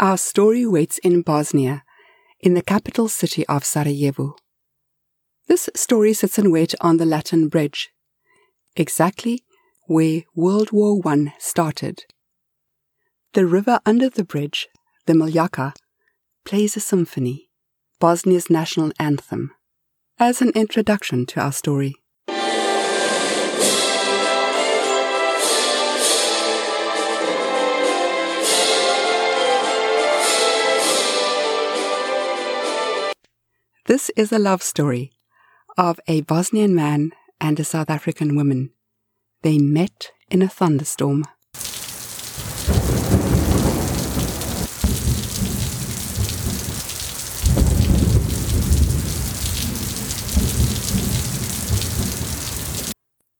Our story waits in Bosnia, in the capital city of Sarajevo. This story sits in wait on the Latin Bridge, exactly where World War I started. The river under the bridge, the Miljacka, plays a symphony, Bosnia's national anthem, as an introduction to our story. This is a love story of a Bosnian man and a South African woman. They met in a thunderstorm.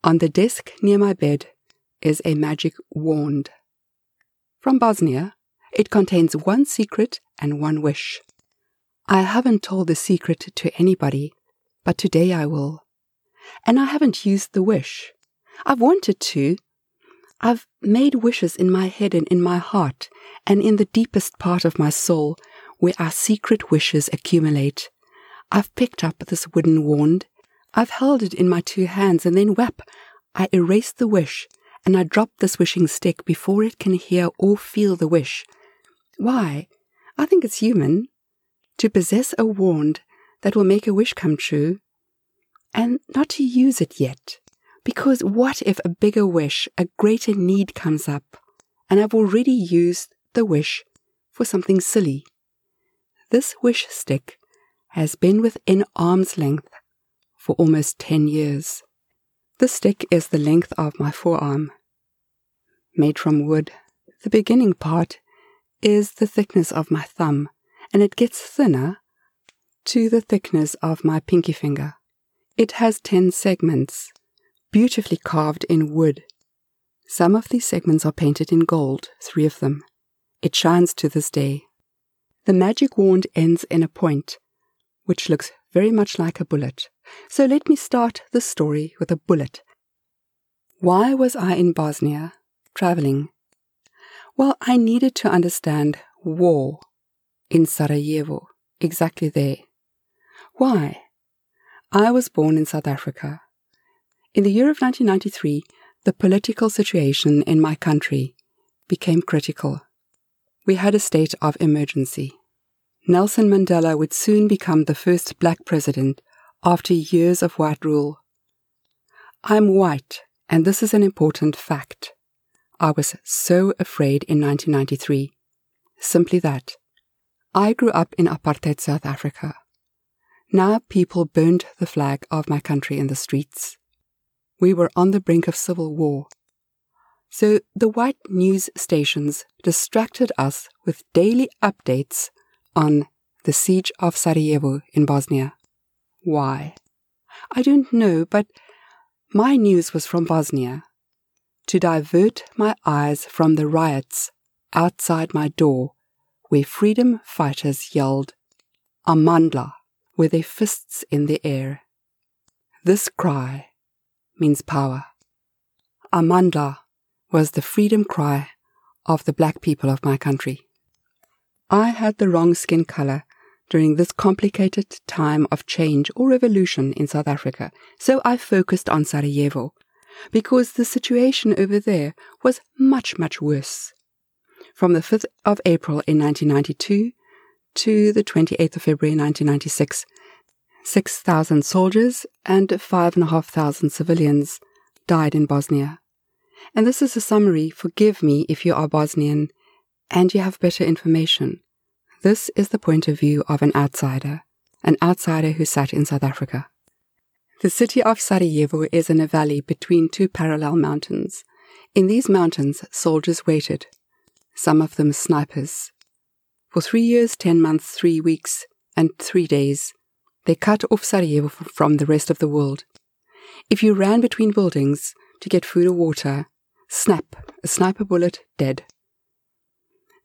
On the desk near my bed is a magic wand. From Bosnia, it contains one secret and one wish. I haven't told the secret to anybody, but today I will. And I haven't used the wish. I've wanted to. I've made wishes in my head and in my heart, and in the deepest part of my soul, where our secret wishes accumulate. I've picked up this wooden wand. I've held it in my two hands, and then whap, I erase the wish, and I drop this wishing stick before it can hear or feel the wish. Why? I think it's human to possess a wand that will make a wish come true, and not to use it yet. Because what if a bigger wish, a greater need comes up, and I've already used the wish for something silly? This wish stick has been within arm's length for almost 10 years. The stick is the length of my forearm. Made from wood, the beginning part is the thickness of my thumb, and it gets thinner to the thickness of my pinky finger. It has 10 segments, beautifully carved in wood. Some of these segments are painted in gold, three of them. It shines to this day. The magic wand ends in a point, which looks very much like a bullet. So let me start the story with a bullet. Why was I in Bosnia, traveling? Well, I needed to understand war in Sarajevo, exactly there. Why? I was born in South Africa. In the year of 1993, the political situation in my country became critical. We had a state of emergency. Nelson Mandela would soon become the first black president after years of white rule. I'm white, and this is an important fact. I was so afraid in 1993. Simply that. I grew up in apartheid South Africa. Now people burned the flag of my country in the streets. We were on the brink of civil war. So the white news stations distracted us with daily updates on the siege of Sarajevo in Bosnia. Why? I don't know, but my news was from Bosnia. To divert my eyes from the riots outside my door where freedom fighters yelled, Amandla, with their fists in the air. This cry means power. Amandla was the freedom cry of the black people of my country. I had the wrong skin color during this complicated time of change or revolution in South Africa, so I focused on Sarajevo, because the situation over there was much, much worse from the 5th of April in 1992 to the 28th of February 1996. 6,000 soldiers and 5,500 civilians died in Bosnia. And this is a summary, forgive me if you are Bosnian and you have better information. This is the point of view of an outsider, an outsider who sat in South Africa. The city of Sarajevo is in a valley between two parallel mountains. In these mountains, soldiers waited some of them snipers. For three years, ten months, three weeks, and three days, they cut off Sarajevo from the rest of the world. If you ran between buildings to get food or water, snap, a sniper bullet, dead.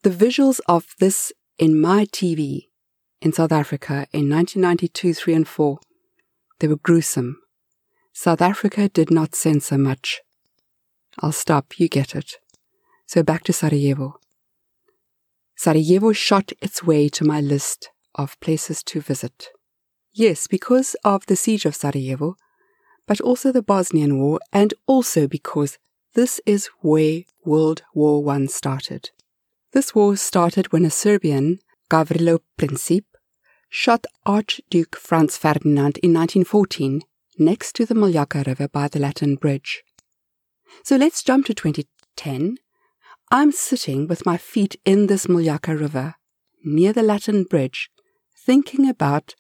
The visuals of this in my TV in South Africa in 1992, 3 and 4, they were gruesome. South Africa did not censor much. I'll stop, you get it. So back to Sarajevo. Sarajevo shot its way to my list of places to visit. Yes, because of the siege of Sarajevo, but also the Bosnian War, and also because this is where World War I started. This war started when a Serbian, Gavrilo Princip, shot Archduke Franz Ferdinand in 1914 next to the Miljacka River by the Latin Bridge. So let's jump to 2010. I'm sitting with my feet in this Miljacka River near the Latin Bridge, thinking about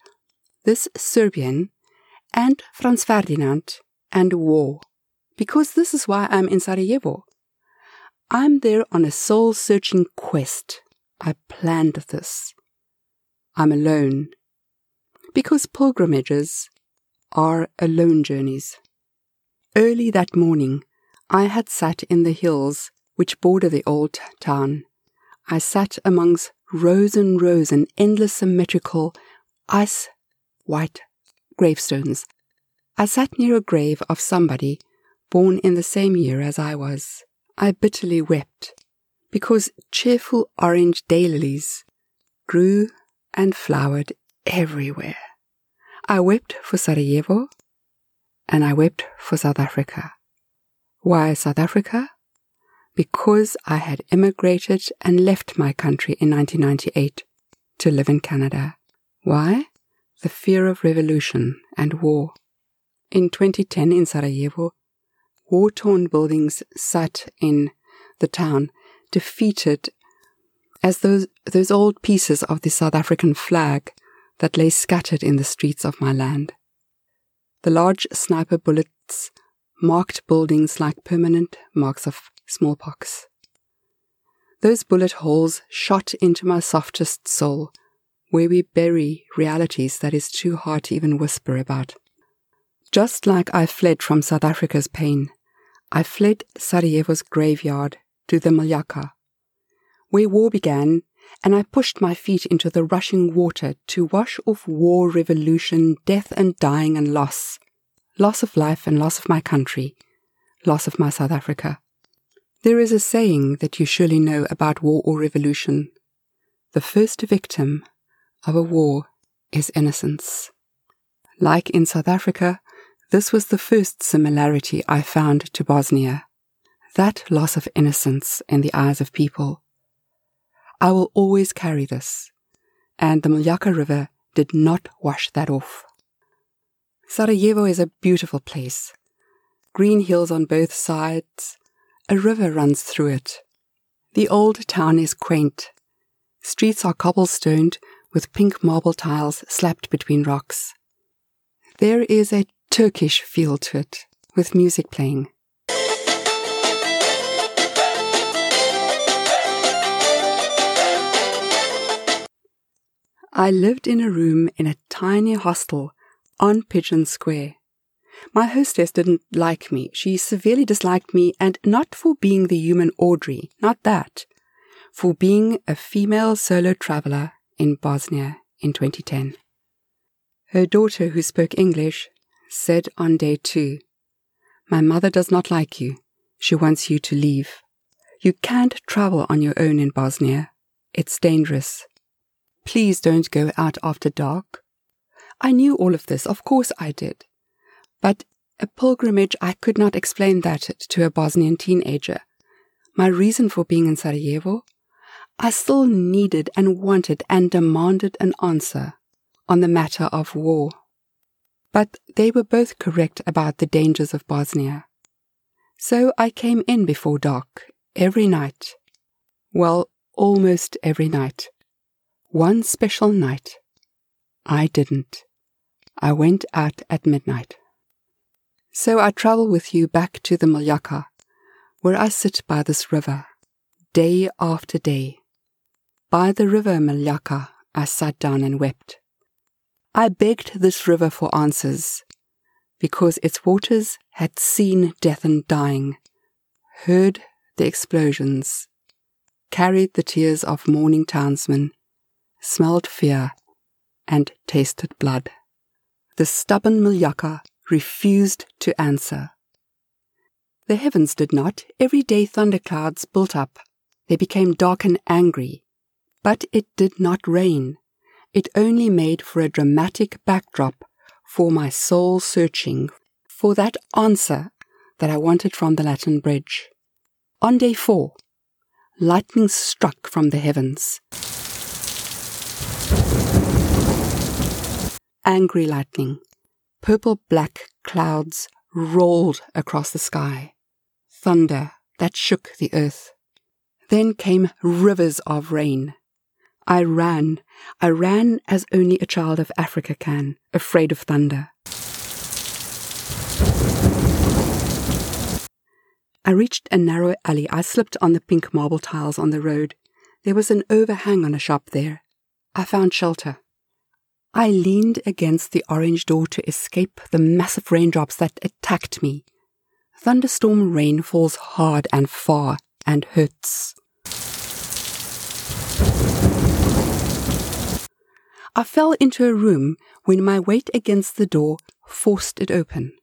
this Serbian and Franz Ferdinand and war, because this is why I'm in Sarajevo. I'm there on a soul searching quest. I planned this. I'm alone. Because pilgrimages are alone journeys. Early that morning, I had sat in the hills which border the old town. I sat amongst rows and rows and endless symmetrical, ice white gravestones. I sat near a grave of somebody born in the same year as I was. I bitterly wept because cheerful orange daylilies grew and flowered everywhere. I wept for Sarajevo and I wept for South Africa. Why South Africa? Because I had immigrated and left my country in 1998 to live in Canada. Why? The fear of revolution and war. In 2010 in Sarajevo, war torn buildings sat in the town, defeated as those, those old pieces of the South African flag that lay scattered in the streets of my land. The large sniper bullets marked buildings like permanent marks of smallpox. Those bullet holes shot into my softest soul, where we bury realities that is too hard to even whisper about. Just like I fled from South Africa's pain, I fled Sarajevo's graveyard to the Miljacka, where war began and I pushed my feet into the rushing water to wash off war, revolution, death and dying and loss. Loss of life and loss of my country, loss of my South Africa. There is a saying that you surely know about war or revolution. The first victim of a war is innocence. Like in South Africa, this was the first similarity I found to Bosnia. That loss of innocence in the eyes of people I will always carry this. And the Miljacka River did not wash that off. Sarajevo is a beautiful place. Green hills on both sides. A river runs through it. The old town is quaint. Streets are cobblestoned with pink marble tiles slapped between rocks. There is a Turkish feel to it, with music playing. I lived in a room in a tiny hostel on Pigeon Square. My hostess didn't like me. She severely disliked me, and not for being the human Audrey, not that, for being a female solo traveler in Bosnia in 2010. Her daughter, who spoke English, said on day two, My mother does not like you. She wants you to leave. You can't travel on your own in Bosnia. It's dangerous. Please don't go out after dark. I knew all of this, of course I did. But a pilgrimage, I could not explain that to a Bosnian teenager. My reason for being in Sarajevo? I still needed and wanted and demanded an answer on the matter of war. But they were both correct about the dangers of Bosnia. So I came in before dark every night. Well, almost every night. One special night, I didn't. I went out at midnight. So I travel with you back to the Miljacka, where I sit by this river, day after day. By the river Miljacka, I sat down and wept. I begged this river for answers, because its waters had seen death and dying, heard the explosions, carried the tears of mourning townsmen, smelled fear, and tasted blood. The stubborn Miljacka refused to answer. The heavens did not. Every day thunderclouds built up. They became dark and angry. But it did not rain. It only made for a dramatic backdrop for my soul searching for that answer that I wanted from the Latin bridge. On day four, lightning struck from the heavens. Angry lightning, purple black clouds rolled across the sky, thunder that shook the earth. Then came rivers of rain. I ran, I ran as only a child of Africa can, afraid of thunder. I reached a narrow alley. I slipped on the pink marble tiles on the road. There was an overhang on a shop there. I found shelter. I leaned against the orange door to escape the massive raindrops that attacked me. Thunderstorm rain falls hard and far and hurts. I fell into a room when my weight against the door forced it open.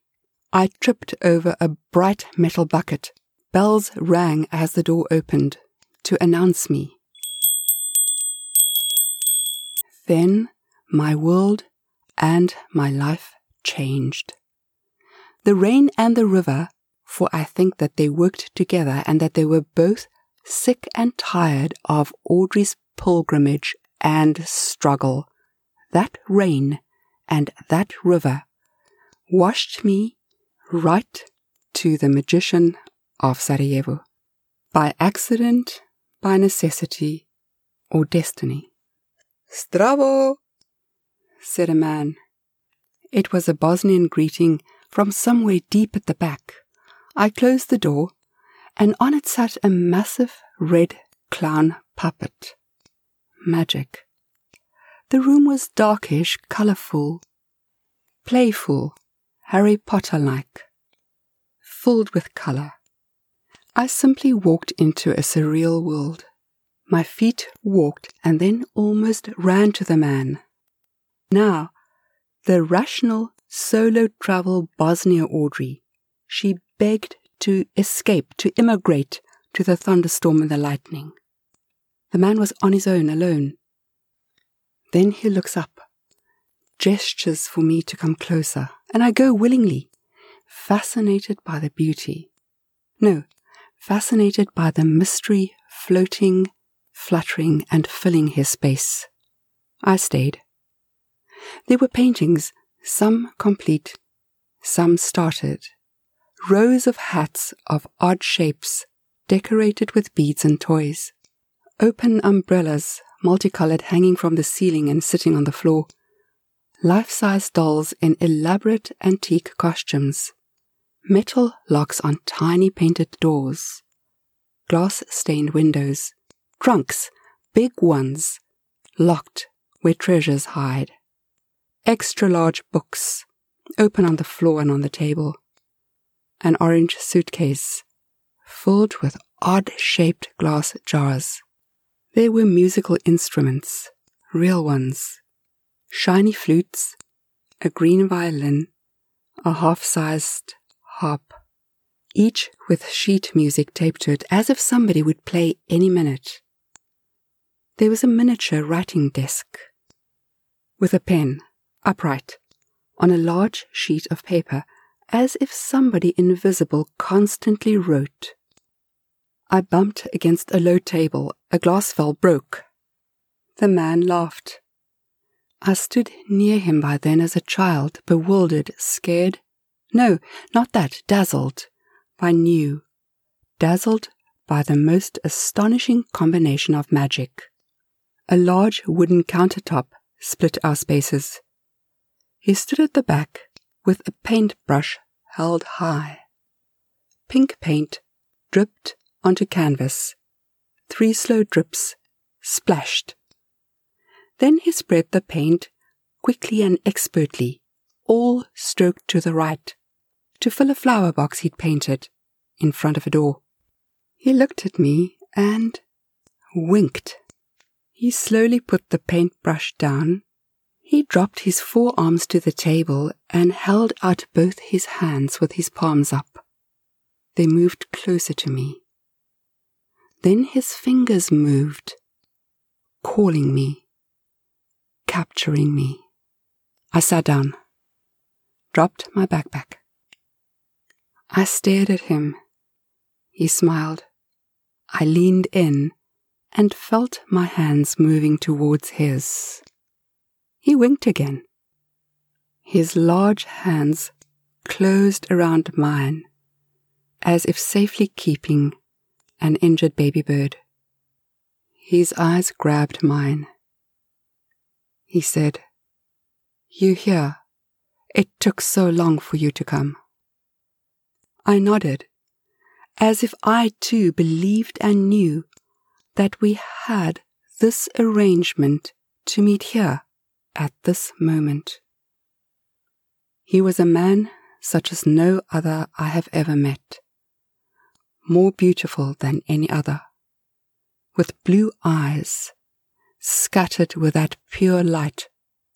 I tripped over a bright metal bucket. Bells rang as the door opened to announce me. Then my world and my life changed. The rain and the river, for I think that they worked together and that they were both sick and tired of Audrey's pilgrimage and struggle. That rain and that river washed me right to the magician of Sarajevo. By accident, by necessity, or destiny. Zdravo, said a man. It was a Bosnian greeting from somewhere deep at the back. I closed the door, and on it sat a massive red clown puppet. Magic. The room was darkish, colourful, playful, Harry Potter like, filled with colour. I simply walked into a surreal world. My feet walked and then almost ran to the man. Now, the rational solo travel Bosnia Audrey, she begged to escape, to immigrate to the thunderstorm and the lightning. The man was on his own, alone. Then he looks up gestures for me to come closer, and I go willingly, fascinated by the beauty. No, fascinated by the mystery floating, fluttering, and filling his space. I stayed. There were paintings, some complete, some started, rows of hats of odd shapes, decorated with beads and toys, open umbrellas, multicolored, hanging from the ceiling and sitting on the floor. Life-size dolls in elaborate antique costumes, metal locks on tiny painted doors, glass-stained windows, trunks, big ones, locked where treasures hide, extra-large books, open on the floor and on the table, an orange suitcase filled with odd-shaped glass jars. There were musical instruments, real ones, shiny flutes, a green violin, a half-sized harp, each with sheet music taped to it as if somebody would play any minute. There was a miniature writing desk with a pen upright on a large sheet of paper as if somebody invisible constantly wrote. I bumped against a low table. A glass fell, broke. The man laughed. I stood near him by then as a child, bewildered, scared. No, not that, dazzled by new, dazzled by the most astonishing combination of magic. A large wooden countertop split our spaces. He stood at the back with a paintbrush held high. Pink paint dripped onto canvas. Three slow drips splashed then he spread the paint quickly and expertly, all stroked to the right, to fill a flower box he'd painted in front of a door. He looked at me and winked. He slowly put the paintbrush down. He dropped his forearms to the table and held out both his hands with his palms up. They moved closer to me. Then his fingers moved calling me, capturing me. I sat down, dropped my backpack. I stared at him. He smiled. I leaned in and felt my hands moving towards his. He winked again. His large hands closed around mine, as if safely keeping an injured baby bird. His eyes grabbed mine. He said, You here? It took so long for you to come. I nodded, as if I too believed and knew that we had this arrangement to meet here at this moment. He was a man such as no other I have ever met, more beautiful than any other, with blue eyes, scattered with that pure light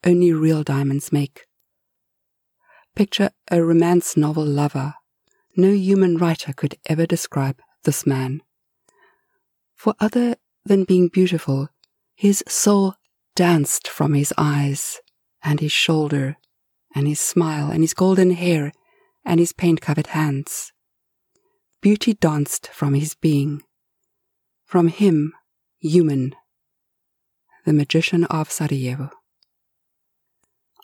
only real diamonds make. Picture a romance novel lover. No human writer could ever describe this man. For other than being beautiful, his soul danced from his eyes and his shoulder and his smile and his golden hair and his paint covered hands. Beauty danced from his being. From him, human, the magician of Sarajevo.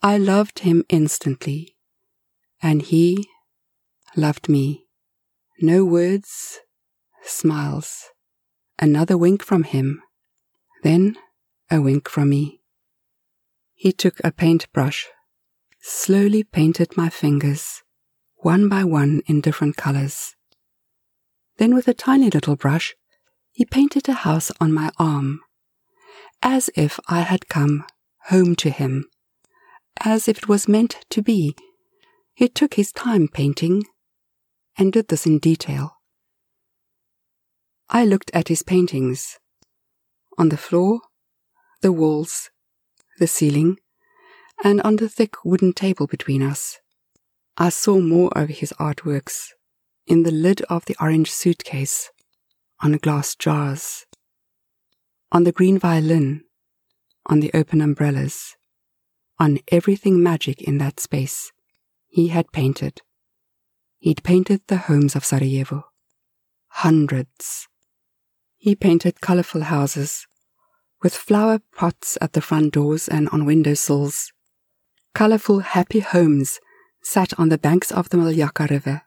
I loved him instantly, and he loved me. No words, smiles, another wink from him, then a wink from me. He took a paintbrush slowly painted my fingers, one by one in different colors. Then, with a tiny little brush, he painted a house on my arm, as if I had come home to him, as if it was meant to be. He took his time painting and did this in detail. I looked at his paintings on the floor, the walls, the ceiling, and on the thick wooden table between us. I saw more of his artworks in the lid of the orange suitcase, on glass jars, on the green violin, on the open umbrellas, on everything magic in that space he had painted. He'd painted the homes of Sarajevo. Hundreds. He painted colorful houses with flower pots at the front doors and on window sills colorful, happy homes sat on the banks of the Miljacka River,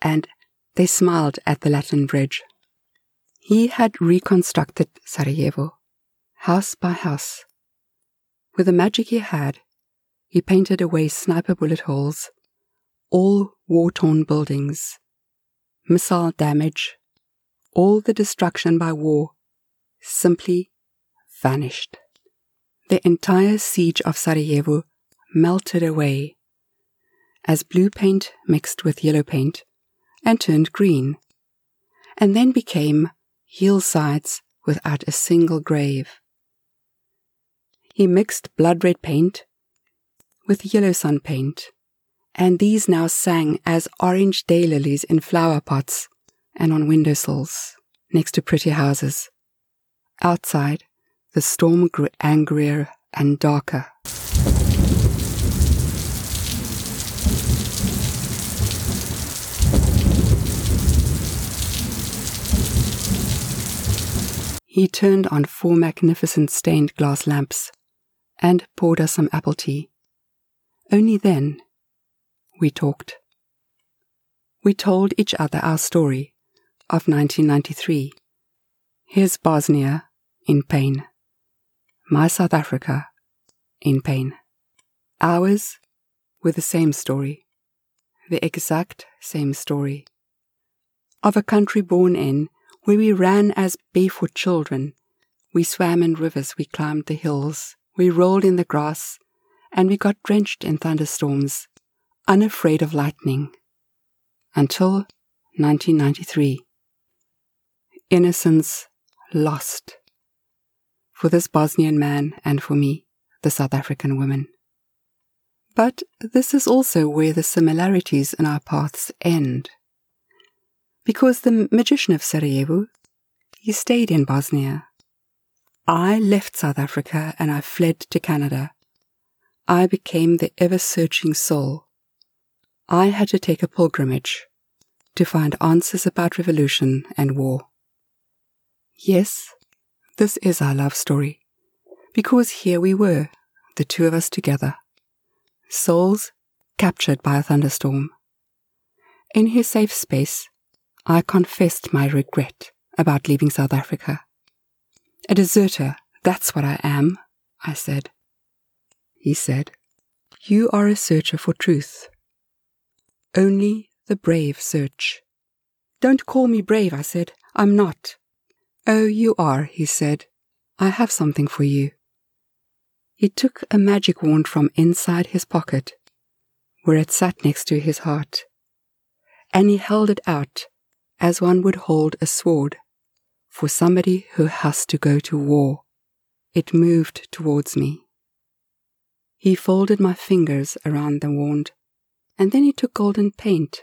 and they smiled at the Latin Bridge. He had reconstructed Sarajevo, house by house. With the magic he had, he painted away sniper bullet holes, all war torn buildings, missile damage, all the destruction by war simply vanished. The entire siege of Sarajevo melted away as blue paint mixed with yellow paint and turned green, and then became hillsides without a single grave. He mixed blood red paint with yellow sun paint, and these now sang as orange daylilies in flower pots and on windowsills next to pretty houses. Outside, the storm grew angrier and darker. He turned on four magnificent stained glass lamps and poured us some apple tea. Only then we talked. We told each other our story of 1993. Here's Bosnia in pain, my South Africa in pain. Ours were the same story, the exact same story. Of a country born in where we ran as barefoot children. We swam in rivers, we climbed the hills, we rolled in the grass, and we got drenched in thunderstorms, unafraid of lightning. Until 1993. Innocence lost. For this Bosnian man and for me, the South African woman. But this is also where the similarities in our paths end because the magician of Sarajevo, he stayed in Bosnia. I left South Africa and I fled to Canada. I became the ever searching soul. I had to take a pilgrimage to find answers about revolution and war. Yes, this is our love story, because here we were, the two of us together, souls captured by a thunderstorm. In his safe space, I confessed my regret about leaving South Africa. A deserter, that's what I am, I said. He said, You are a searcher for truth. Only the brave search. Don't call me brave, I said. I'm not. Oh, you are, he said. I have something for you. He took a magic wand from inside his pocket, where it sat next to his heart, and he held it out as one would hold a sword for somebody who has to go to war. It moved towards me. He folded my fingers around the wand, and then he took golden paint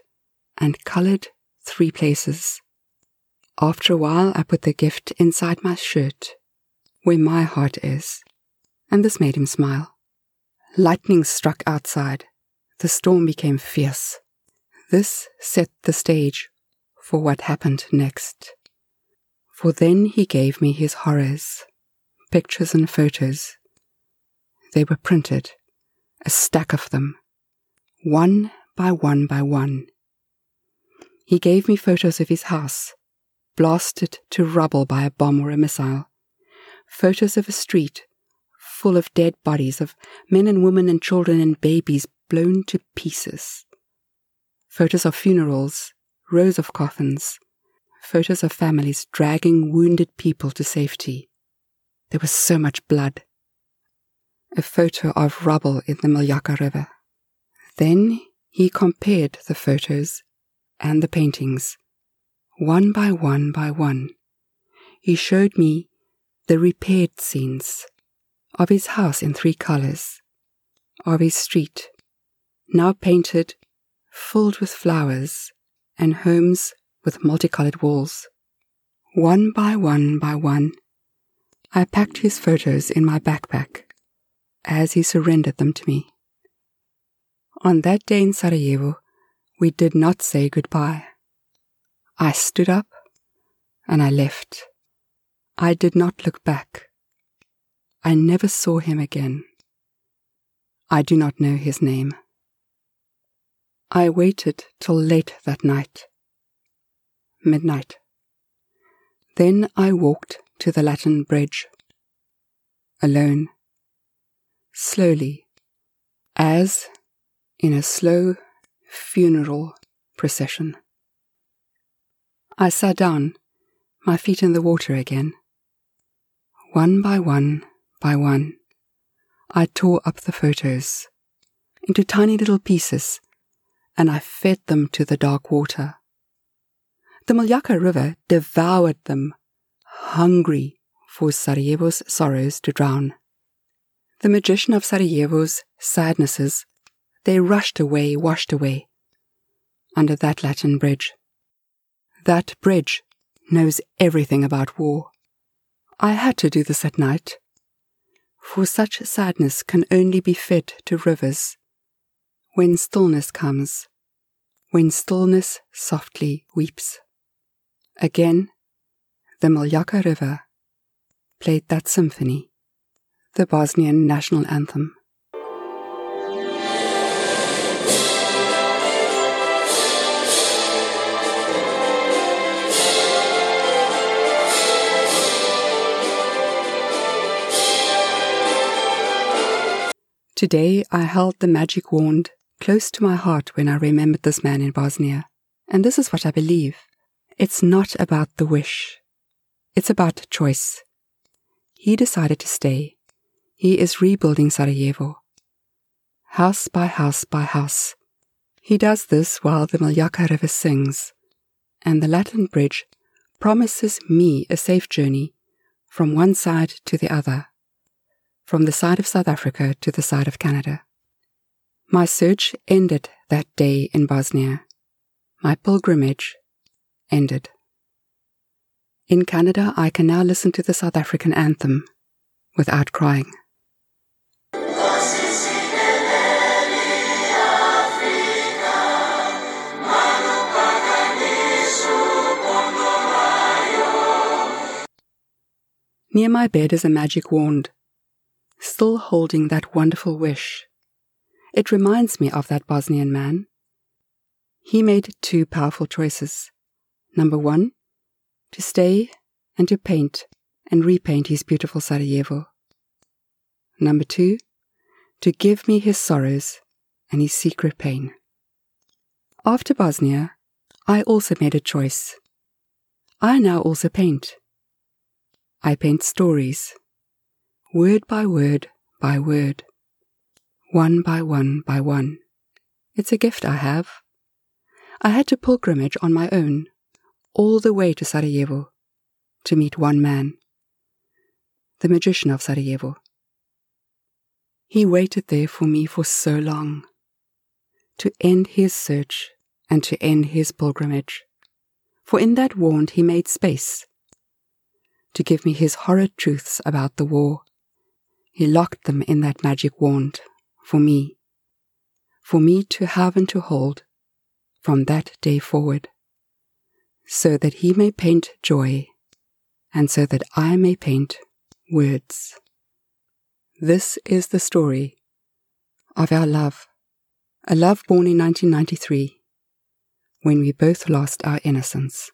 and colored three places. After a while, I put the gift inside my shirt, where my heart is, and this made him smile. Lightning struck outside. The storm became fierce. This set the stage for what happened next. For then he gave me his horrors, pictures and photos. They were printed, a stack of them, one by one by one. He gave me photos of his house, blasted to rubble by a bomb or a missile, photos of a street full of dead bodies of men and women and children and babies blown to pieces, photos of funerals, rows of coffins, photos of families dragging wounded people to safety. There was so much blood. A photo of rubble in the Miljacka River. Then he compared the photos and the paintings, one by one by one. He showed me the repaired scenes of his house in three colors, of his street, now painted, filled with flowers, and homes with multicolored walls. One by one by one, I packed his photos in my backpack as he surrendered them to me. On that day in Sarajevo, we did not say goodbye. I stood up and I left. I did not look back. I never saw him again. I do not know his name. I waited till late that night midnight. Then I walked to the Latin Bridge. Alone. Slowly, as in a slow funeral procession. I sat down, my feet in the water again. One by one by one, I tore up the photos into tiny little pieces and I fed them to the dark water. The Miljacka River devoured them, hungry for Sarajevo's sorrows to drown. The magician of Sarajevo's sadnesses, they rushed away, washed away, under that Latin bridge. That bridge knows everything about war. I had to do this at night, for such sadness can only be fed to rivers when stillness comes, when stillness softly weeps. Again, the Miljacka River played that symphony, the Bosnian national anthem. Today I held the magic wand close to my heart when I remembered this man in Bosnia, and this is what I believe. It's not about the wish. It's about choice. He decided to stay. He is rebuilding Sarajevo. House by house by house. He does this while the Miljacka River sings, and the Latin Bridge promises me a safe journey from one side to the other, from the side of South Africa to the side of Canada. My search ended that day in Bosnia. My pilgrimage ended. In Canada, I can now listen to the South African anthem without crying. Near my bed is a magic wand, still holding that wonderful wish. It reminds me of that Bosnian man. He made two powerful choices. Number one, to stay and to paint and repaint his beautiful Sarajevo. Number two, to give me his sorrows and his secret pain. After Bosnia, I also made a choice. I now also paint. I paint stories, word by word by word, one by one by one. It's a gift I have. I had to pilgrimage on my own, all the way to Sarajevo, to meet one man, the magician of Sarajevo. He waited there for me for so long, to end his search and to end his pilgrimage. For in that wand he made space to give me his horrid truths about the war. He locked them in that magic wand for me, for me to have and to hold from that day forward, so that he may paint joy and so that I may paint words. This is the story of our love, a love born in 1993 when we both lost our innocence.